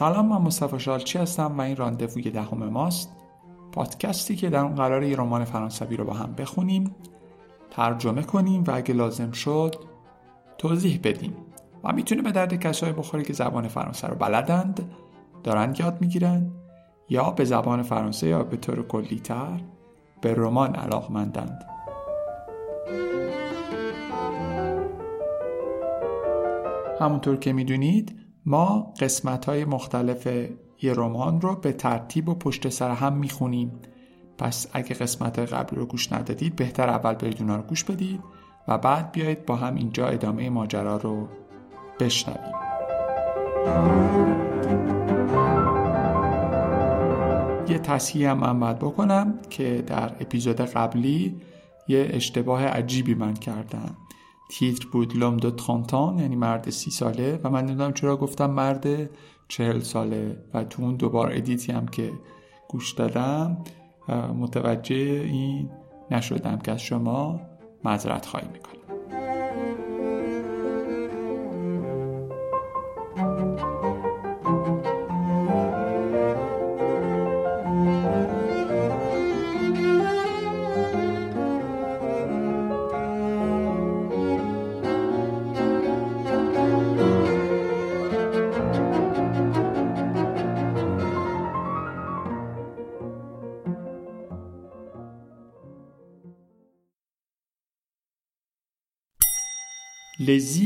سلام من مصطفی شالچی هستم و این راندووی دهم ماست. پادکستی که در اون قرار یه رمان فرانسوی رو با هم بخونیم ترجمه کنیم و اگه لازم شد توضیح بدیم. و می‌تونه به درد کسایی بخوره که زبان فرانسه رو بلدند دارن یاد می‌گیرن یا به زبان فرانسه یا به طور کلیتر به رمان علاقمندند. همونطور که می‌دونید ما قسمت های مختلف یه رمان رو به ترتیب و پشت سر هم می‌خونیم. پس اگه قسمت های قبل رو گوش ندادید بهتر اول برید اونا رو گوش بدید و بعد بیایید با هم اینجا ادامه ماجرا رو بشنویم. یه تصحیح هم من باید بکنم که در اپیزود قبلی یه اشتباه عجیبی من کردم. تیتر بود L'homme de trente ans یعنی مرد سی ساله. و من نمی‌دونم چرا گفتم مرد چهل ساله. و تو اون دوبار edit ی هم که گوش دادم متوجه این نشدم که از شما معذرت خواهی می‌کنم.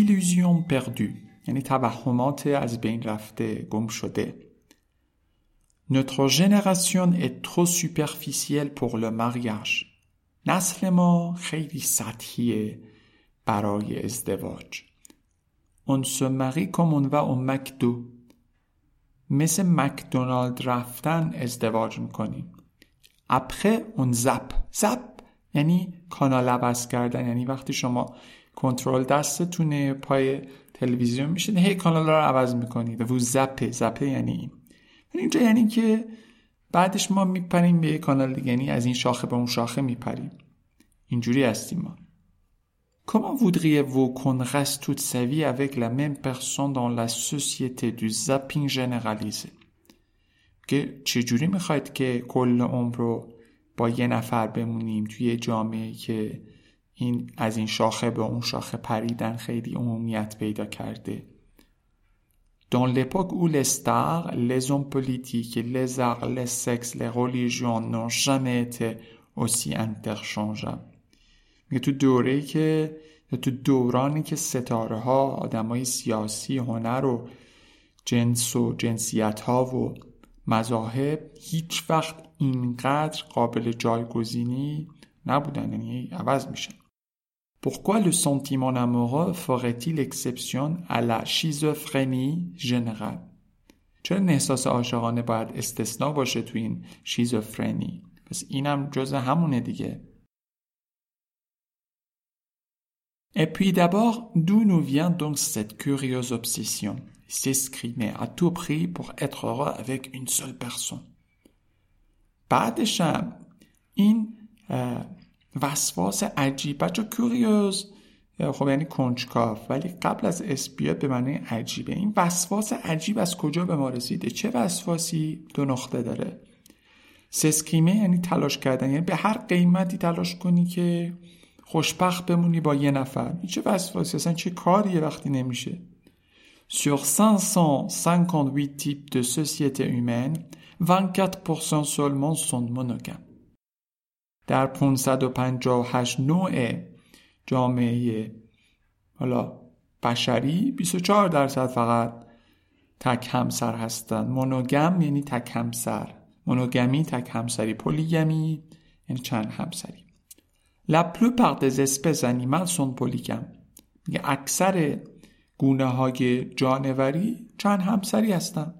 Illusions perdues یعنی توهمات از بین رفته گم شده. Notre génération est trop superficielle pour le mariage. نسل ما خیلی سطحیه برای ازدواج. On se marie comme on va au McDo. مثل مکدونالد رفتن ازدواج می‌کنیم. Après on zappe. زپ یعنی کانال عوض کردن. یعنی وقتی شما کنترل دستتونه پای تلویزیون میشین هی کانال رو عوض می‌کنید و زپه زپه یعنی این. یعنی اینجا یعنی که بعدش ما میپریم به یه کانال دیگه. یعنی از این شاخه به اون شاخه میپریم. اینجوری هستیم ما. Comment voudriez-vous qu'on reste toute sa vie avec la même personne dans la société du zapping généralisé? که چجوری می‌خواید که کل عمر رو با یه نفر بمونیم توی جامعه که این از این شاخه به اون شاخه پریدن خیلی عمومیت پیدا کرده Dans l'époque où les stars, les hommes politiques, les arts, les sexes, les religions n'ont jamais été aussi interchangeables. میگه تو دوره که تو دورانی که ستاره ها آدمای سیاسی هنر و جنس و جنسیت ها و مذاهب هیچ وقت اینقدر قابل جایگزینی نبودن یعنی عوض میشن Pourquoi le sentiment amoureux ferait-il exception à la schizophrénie générale چرا احساس عاشقانه باید استثنا باشه تو این شیزوفرنی پس اینم جز همونه دیگه Et puis d'abord, d'où nous vient donc cette curieuse obsession S'escrimer à tout prix pour être heureux avec une seule personne. بعدش این وسواس عجیب بچه کوریوز. خب یعنی کنجکاف ولی قبل از اسپیات به معنی عجیبه. این وسواس عجیب از کجا به ما رسیده؟ چه وسواسی؟ دو نقطه داره. سسکیمه یعنی تلاش کردن. یعنی به هر قیمتی تلاش کنی که خوشبخت بمونی با یه نفر. این چه وسواسی؟ اصلا چه کاریه وقتی نمیشه؟ Sur 558 types de sociétés humaines, 24% seulement sont monogames. در 558 نوع جامعه حالا بشری 24 درصد فقط تک همسر هستند. مونوگم یعنی تک همسر. مونوگمی تک همسری. پولیگمی یعنی چند همسری. La plupart des espèces animales sont polygames. میگه اکثر گونه های جانوری چند همسری هستند.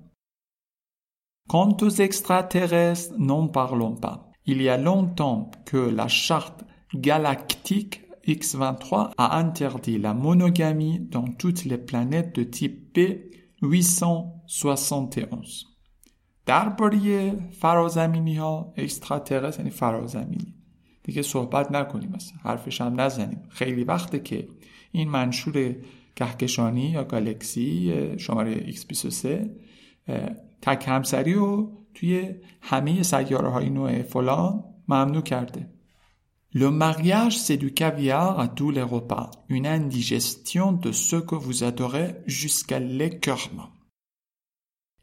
Quant aux extraterrestres, n'en parlons pas. Il y a longtemps que la charte galactique X23 a interdit la monogamie dans toutes les planètes de type B871. درباره فرازمینی ها اکستراترس یعنی فرازمینی دیگه صحبت نکنیم مثلا حرفش هم نزنیم خیلی وقته که این منشور کهکشانی یا گالکسی شماره X23 تک همسری رو توی همه سیاره های نوع فلان ممنوع کرده. Le mariage, c'est du caviar à tous les repas, une indigestion de ce que vous adorez jusqu'à l'écœurement.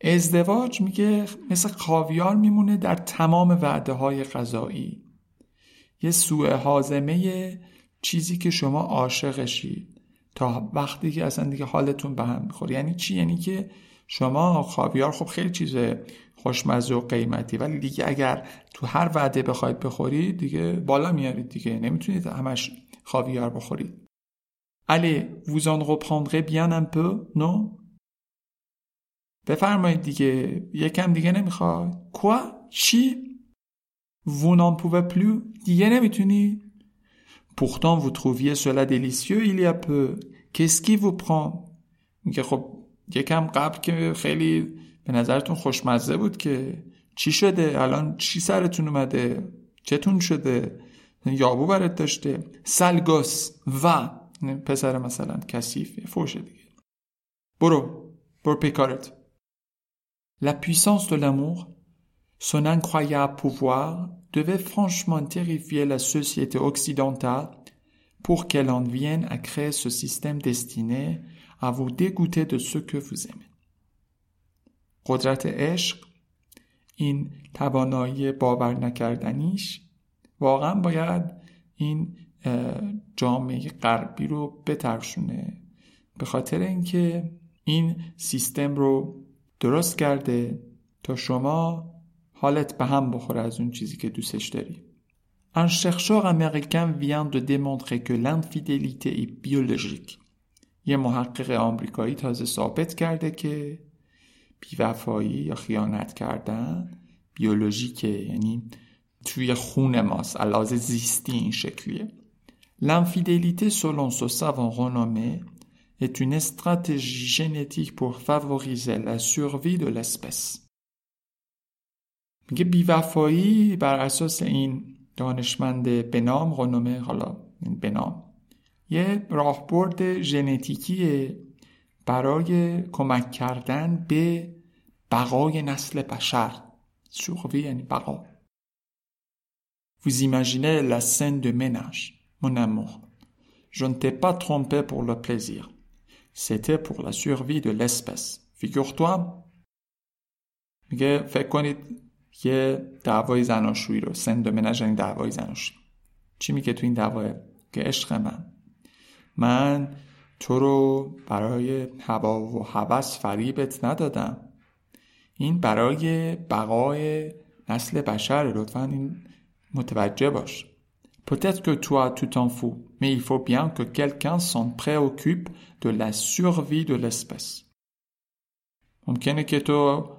ازدواج میگه مثل خاویار میمونه در تمام وعده های غذایی یه سوء حازمه چیزی که شما عاشقشید. تا وقتی که اصلا دیگه حالتون به هم می‌خوره. یعنی چی؟ یعنی که شما خاویار خب خیلی چیز خوشمزه و قیمتی ولی دیگه اگر تو هر وعده بخواید بخورید دیگه بالا میارید دیگه. نمی‌تونید همش خاویار بخورید. Allez, vous en reprendrez bien un peu, non? بفرمایید دیگه. یکم دیگه نمی‌خواد Quoi? چی Vous n'en pouvez plus? دیگه نمی‌تونی Pourtant vous trouviez cela délicieux il y a peu. Qu'est-ce qui vous prend? میگه خب یکم قبل که خیلی به نظرتون خوشمزه بود که چی شده الان چی سرتون اومده چتون شده یابو برات داشته سلگاس و پسر مثلا کثیف فوشه دیگه برو برو پیکارت La puissance de l'amour, son incroyable pouvoir, devait franchement terrifier la société occidentale pour qu'elle en vienne à créer ce système destiné à vous dégoûter de ce que vous aimez. قدرت عشق این توانایی باور نکردنیش واقعا باید این جامعه غربی رو بترشونه به خاطر اینکه این سیستم رو درست کرده تا شما حالت به هم بخوره از اون چیزی که دوستش داری Un chercheur américain vient de démontrer que l'infidélité est biologique. یه محقق آمریکایی تازه ثابت کرده که بیوفایی یا خیانت کردن بیولوژیکه یعنی توی خون ماست علاوه زیستی این شکلیه L'infidélité selon ce savant renommé est une stratégie génétique pour favoriser la survie de l'espèce. میگه بیوفایی بر اساس این دانشمند بنام رنومه حالا این بنام یه راهبرد ژنتیکیه برای کمک کردن به بقای نسل بشر. survie یعنی بقا. Vous imaginez la scène de ménage, mon amour. Je ne t'ai pas trompé pour le plaisir. C'était pour la survie de l'espèce. Figure-toi. میگه فکر کنید یه دعوای زناشویی رو سن دو منج دعوای زناشویی. چی میگه تو این دعوای که عشق من. من تو رو برای هوا و هوس فریبت ندادم. این برای بقای نسل بشر. لطفا این متوجه باش. Peut-être que toi tu t'en fous, mais il faut bien que quelqu'un s'en préoccupe de la survie de. ممکنه که تو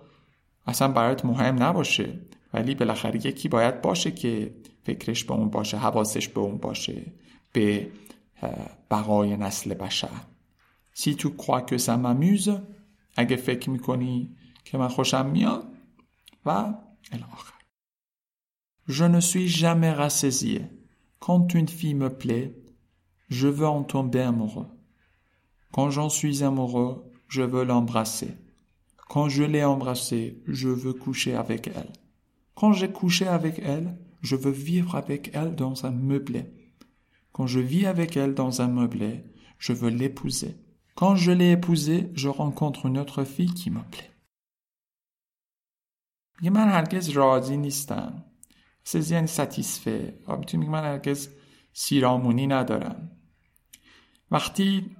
اصلا برات مهم نباشه ولی بالاخره یکی باید باشه که فکرش به اون باشه حواسش به اون باشه به بقای نسل بشر Si tu crois que ça m'amuse اگه فکر میکنی که من خوشم میاد و الاخر Je ne suis jamais rassasié. Quand une fille me plaît, je veux en tomber amoureux. Quand j'en suis amoureux, je veux l'embrasser. Quand je l'ai embrassée, je veux coucher avec elle. Quand j'ai couché avec elle, je veux vivre avec elle dans un meublé. Quand je vis avec elle dans un meublé, je veux l'épouser. Quand je l'ai épousée, je rencontre une autre fille qui me plaît. میگه من هرگز راضی نیستم سز یعنی ستیسفه میگه من هرگز سیرامونی ندارم وقتی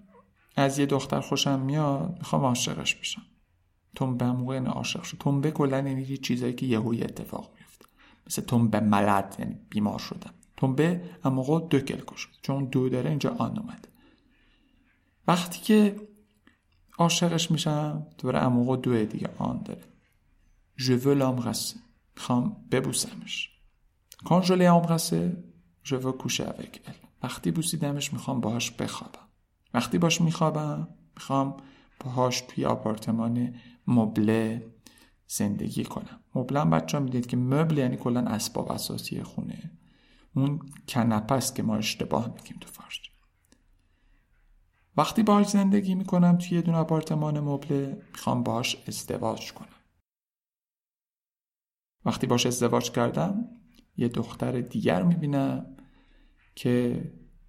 از یه دختر خوشم میاد می‌خوام عاشقش بشم تنبه موقع یعنی عاشق شد تنبه کلا یعنی چیزایی که یهوی اتفاق میفته مثل تنبه ملد یعنی بیمار شدم تنبه اما موقع دو کلکو شد چون دو داره اینجا آن اومده وقتی که عاشقش میشم دوباره اموقع دو دیگه آن داره Je veux l'embrasser. می‌خوام ببوسمش. Quand je l'ai embrassé, je veux coucher avec elle. وقتی بوسیدمش می‌خوام باهاش بخوابم. وقتی باش میخوابم می‌خوام باهاش توی آپارتمان مبله زندگی کنم. مبله هم بچه ها می‌دید که مبل یعنی کلا اسباب اساسی خونه. اون کنپه است که ما اشتباه میگیم تو فارسی. وقتی باهاش زندگی می‌کنم توی یه دونه آپارتمان مبله می‌خوام باهاش ازدواج کنم. وقتی باش ازدواج کردم یه دختر دیگر می‌بینم که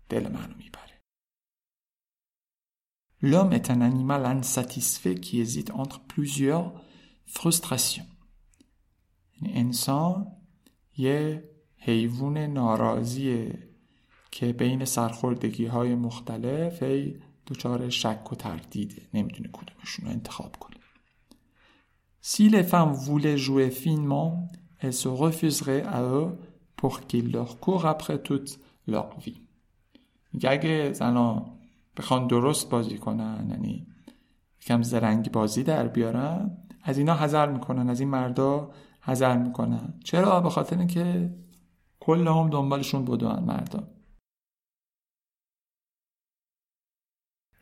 دل منو می‌بره L'homme est un animal insatisfait qui hésite entre plusieurs frustrations. یعنی انسان یه حیوان ناراضیه که بین سرخوردگی های مختلف هی دچار شک و تردیده نمی‌دونه کدومشون رو انتخاب کنه. Si les femmes voulaient jouer finement, elles se refuseraient à eux pour qu'ils leur courent après toute leur vie. میگه اگه زنان بخوان درست بازی کنن یعنی کم زرنگی بازی در بیارن از اینا حذر می‌کنن از این مردا حذر می‌کنن. چرا؟ به خاطر اینکه کل هم دنبالشون بدون مردا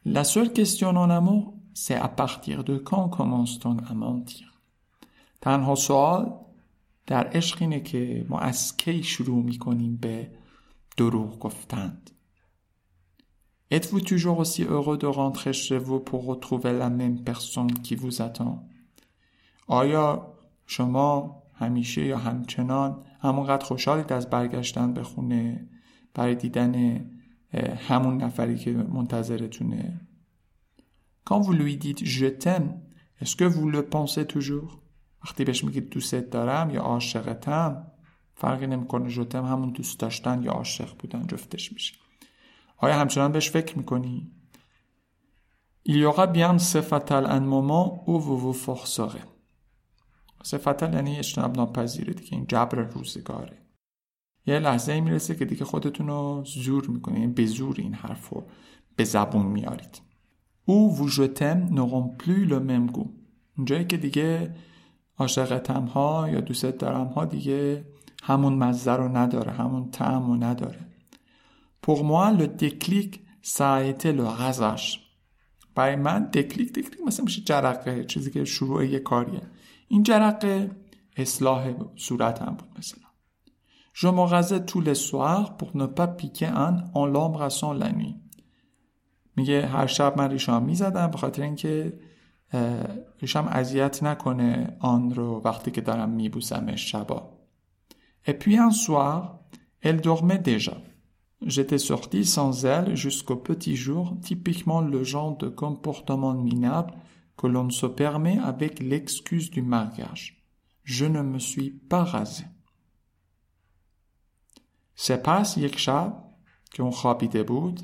La seule question en amour, c'est à partir de quand commence-t-on à mentir تنها سوال در عشق اینه که ما از کی شروع می‌کنیم به دروغ گفتند Êtes-vous toujours aussi heureux de rentrer chez vous pour retrouver la même personne qui vous attend آیا شما همیشه یا همچنان همونقدر خوشحالید از برگشتن به خونه برای دیدن همون نفری که منتظرتونه Quand vous lui dites je t'aime, est-ce que vous le pensez toujours وقتی بهش میگید دوستت دارم یا عاشقتم فرقی نمی‌کنه جتم همون دوست داشتن یا عاشق بودن جفتش میشه آیا همچنان بهش فکر می‌کنی؟ Il y aura bien fatal un moment où vous vous forcerez. Fatal یعنی اجتناب ناپذیره دیگه. این جبر روزگاره. یه لحظه ای می‌رسه که دیگه خودتون رو زور می‌کنه. یعنی به زور این حرف رو به زبون میارید. او n'auront plus le même goût. اونجایی که دیگه عاشقتم ها یا دوست دارم ها دیگه همون مزه رو نداره همون طعم رو نداره. Pour moi, le déclic, ça a été le. برای من دکلیک دکلیک مثلا میشه جرقه چیزی که شروع یه کاریه. این جرقه اصلاح صورت هم بود مثلا Je me rasais tous les soirs pour ne pas piquer un en l'embrassant la nuit. میگه هر شب من ریشام میزدم به خاطر اینکه ریشم اذیت نکنه آن رو وقتی که دارم میبوسمش شبا. Et puis un soir, elle dormait déjà. J'étais sorti sans elle jusqu'au petit jour, typiquement le genre de comportement minable que l'on se permet avec l'excuse du mariage. Je ne me suis pas rasé. سپس یک شب که اون خوابیده بود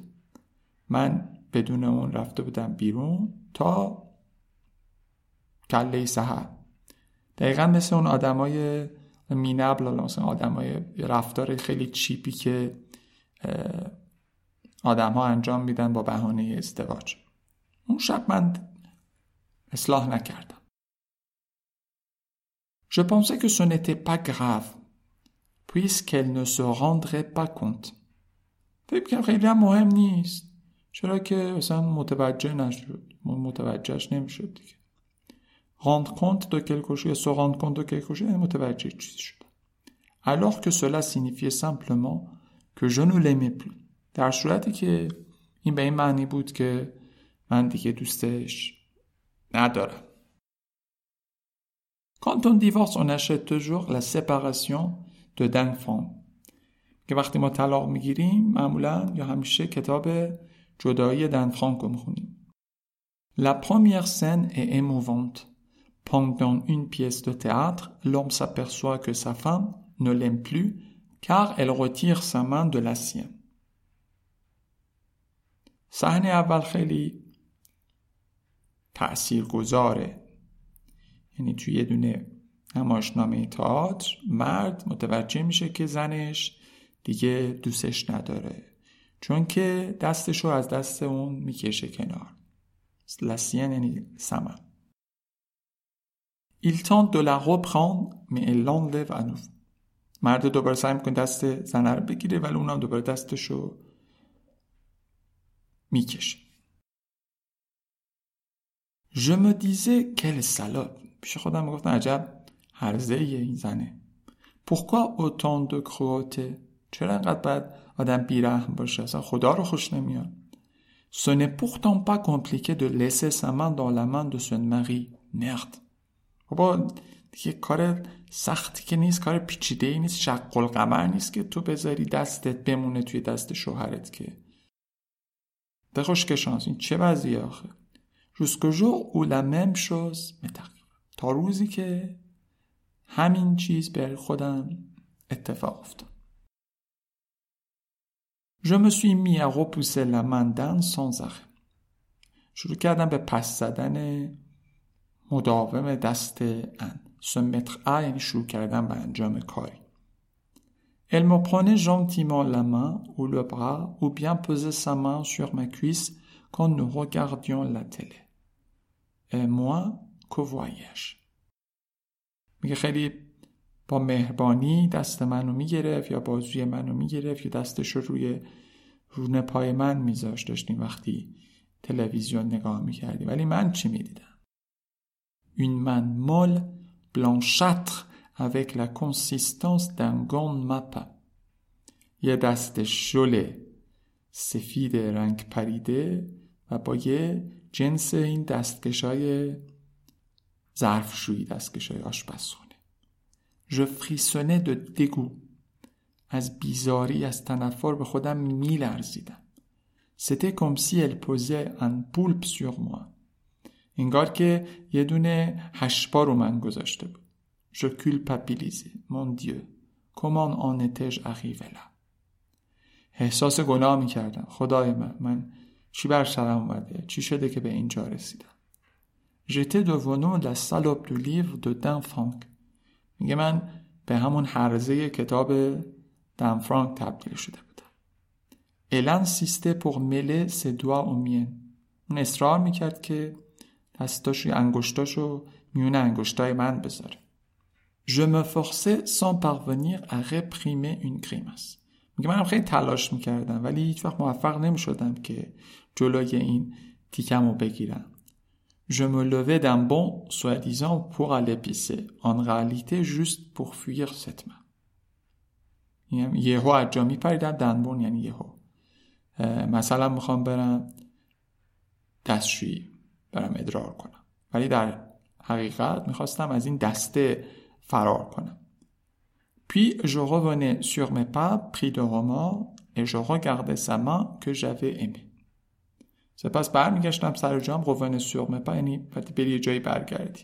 من بدون اون رفته بودم بیرون تا کله سهر دقیقا مثل اون آدمای مینبل مثل آدمای رفتار خیلی چیپی که آدم ها انجام میدن با بهانه ازدواج اون شب من اصلاح نکردم Je pensais que ce n'était pas grave puisqu'elle ne se rendrait pas compte فکر کنم خیلی هم مهم نیست چرا که اصلا متوجه نشد متوجهش نمیشد دیگه rendre compte de quelque chose se rendre compte de quelque chose متوجه چیزی شد alors que cela signifiait simplement که je ne l'aimais plus در صورتی که این به این معنی بود که من دیگه دوستش ندارم Quand on divorce, on achète toujours la séparation de d'un femme. که وقتی ما طلاق میگیریم معمولا یا همیشه کتاب جدایی دن فرانکو میخونیم. La première scène est émouvante. Pendant une pièce de théâtre, l'homme s'aperçoit que sa femme ne l'aime plus car elle retire sa main de la sienne. صحنه اول خیلی تأثیر گذاره یعنی توی یه دونه نمایشنامه تئاتر مرد متوجه میشه که زنش دیگه دوستش نداره چون که دستش رو از دست اون می‌کشه کنار. لسین یعنی سمن. Il tente de la reprendre mais elle l'enlève مرد دوباره سعی می‌کنه دست زنه رو بگیره ولی اونم دوباره دستشو می‌کشه. Je quelle salope. پیش خودم می‌گفتم عجب هرزه این زنه Pourquoi autant de cruauté? چرا انقدر باید آدم بیرحم باشه اصلا خدا رو خوش نمیاد Ce n'est pourtant pas compliqué de laisser sa main dans la main de son mari. Merde. بابا دیگه کار سختی که نیست کار پیچیده ای نیست شق القمر نیست که تو بذاری دستت بمونه توی دست شوهرت که خوش که شانس این چه وضعیه آخه jusqu'au jour où la même chose تا روزی که همین چیز بر خودم اتفاق افتاد Je me suis mis à repousser la main d'un sans arrêt. شروع کردم به پس زدن مداوم دست ان. Se mettre à یعنی شروع کردن به انجام کاری. Elle me prenait gentiment la main ou le bras ou bien posait sa main sur ma cuisse quand nous regardions la télé. Moi, voyage. میگه خیلی با مهربانی دست منو می‌گرفت یا بازوی منو می‌گرفت یا دستش رو روی رونه پای من میذاشت داشتیم وقتی تلویزیون نگاه می‌کردی ولی من چی می‌دیدم Une main molle, blanchâtre, avec la consistance d'un gant mappa. یه دست شله سفید رنگ پریده و با یه جنس این دستکشای ظرفشویی دستکشای آشپزخونه. Frissonnais de dégoût. از بیزاری از تنفر به خودم میلرزیدم. C'était comme si elle posait un poulpe sur moi. انگار که یه دونه هشپا رو من گذاشته بود. Je culpabilisais. Mon Dieu. Comment en étais-je arrivé là? احساس گناه می‌کردم. خدای من. من چی بر سرم اومده؟ چی شده که به اینجا رسیدم؟ J'étais devenu la salope du livre de Dan Frank. میگه من به همون حرزه کتاب دن فرانک تبدیل شده بودم. Pour mêler ses doigts aux miens. اون اصرار می‌کرد که دستاش و انگشتاشو میون انگشتای من بذاره. Je me forçais sans parvenir à réprimer une grimace. میگه من خیلی تلاش می‌کردم ولی هیچ وقت موفق نمی‌شدم که جلوی این تیکم رو بگیرم. Je me levais d'un bond, soi-disant, pour aller pisser. En réalité, juste pour fuir cette main. یهو از جا میپریدم دنبون یعنی یهو مثلا می‌خوام برم دستشویی برم ادرار کنم ولی در حقیقت می‌خواستم از این دسته فرار کنم Puis je revenais sur mes pas, pris de remords, et je regardais sa main que j'avais aimée. سپس برمیگشتم سر جام قوان سرمه پا یعنی بری یه جایی برگردی.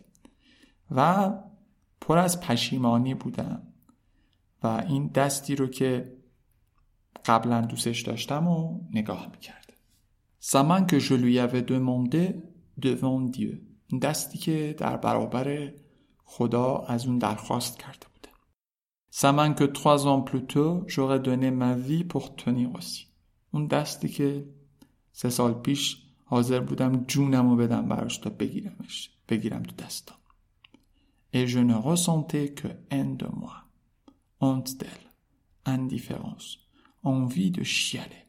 و پر از پشیمانی بودم. و این دستی رو که قبلا دوستش داشتم و نگاه می‌کرد. سمن که avais demandé devant Dieu. دستی که در برابر خدا از اون درخواست کرده بوده. سمن که trois ans plus tôt j'aurais donné ma vie pour اون دستی که سه سال پیش حاضر بودم جونم رو بدم براش تا بگیرمش بگیرم تو دستم Et je ne ressentais que haine de moi, honte d'elle, indifférence, envie de chialer.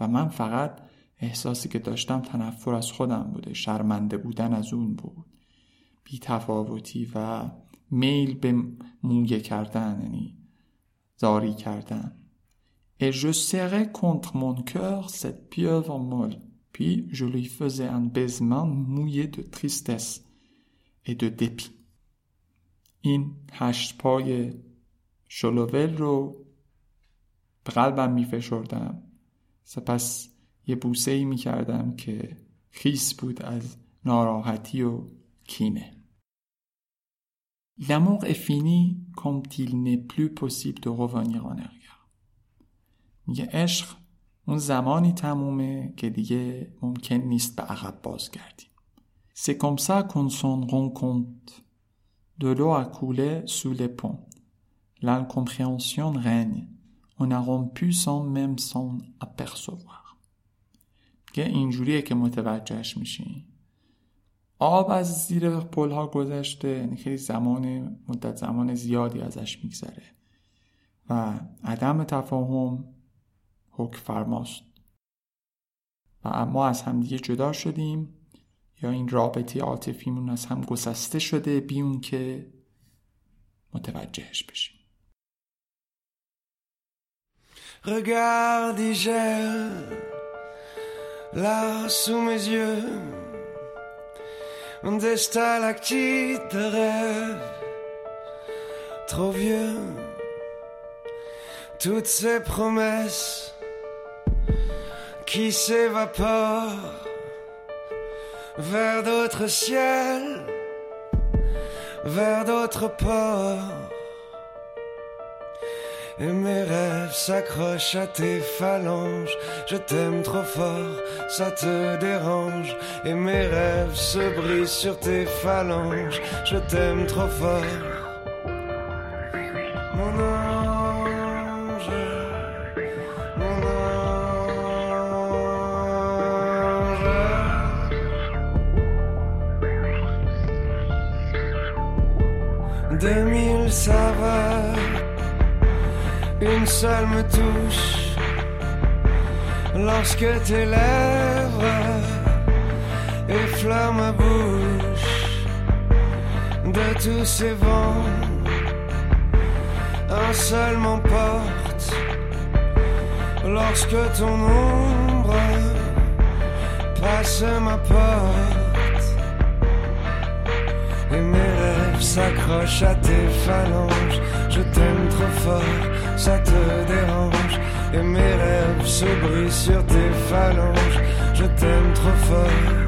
و من فقط احساسی که داشتم تنفر از خودم بوده. شرمنده بودن از اون بود. بی تفاوتی و میل به مویه کردن یعنی زاری کردن. et je serrais contre mon cœur cette pieuvre molle. Puis je lui faisais un baisement mouillé de tristesse et de dépit. این هشت پای شلوول رو به قلبم می فشردم سپس یه بوسه ای می کردم که خیس بود از ناراحتی و کینه L'amour est fini quand il n'est plus possible de revenir en arrière. میگه عشق اون زمانی تمومه که دیگه ممکن نیست به عقب بازگردیم C'est comme ça qu'on s'en rend compte. De l'eau a coulé sous les ponts. L'incompréhension règne. On a rompu sans même s'en apercevoir. که اینجوریه که متوجهش میشین آب از زیر پل ها گذشته یعنی خیلی زمان مدت زمان زیادی ازش میگذره و عدم تفاهم حکم فرماست و ما از همدیگه جدا شدیم. یا این رابطه عاطفیمون از هم گسسته شده بیون که متوجهش بشیم. Regarde, gère là sous mes yeux. des stalactites de rêve, trop vieux, toutes ces promesses qui s'évaporent vers d'autres ciels, vers d'autres ports. Et mes rêves s'accrochent à tes phalanges. Je t'aime trop fort, ça te dérange. Et mes rêves se brisent sur tes phalanges. Je t'aime trop fort. Une seule me touche lorsque tes lèvres effleurent ma bouche de tous ces vents. Un seul m'emporte lorsque ton ombre passe ma porte et mes rêves s'accrochent à tes phalanges. Je t'aime trop fort, ça te dérange. Et mes rêves se brisent sur tes phalanges. Je t'aime trop fort.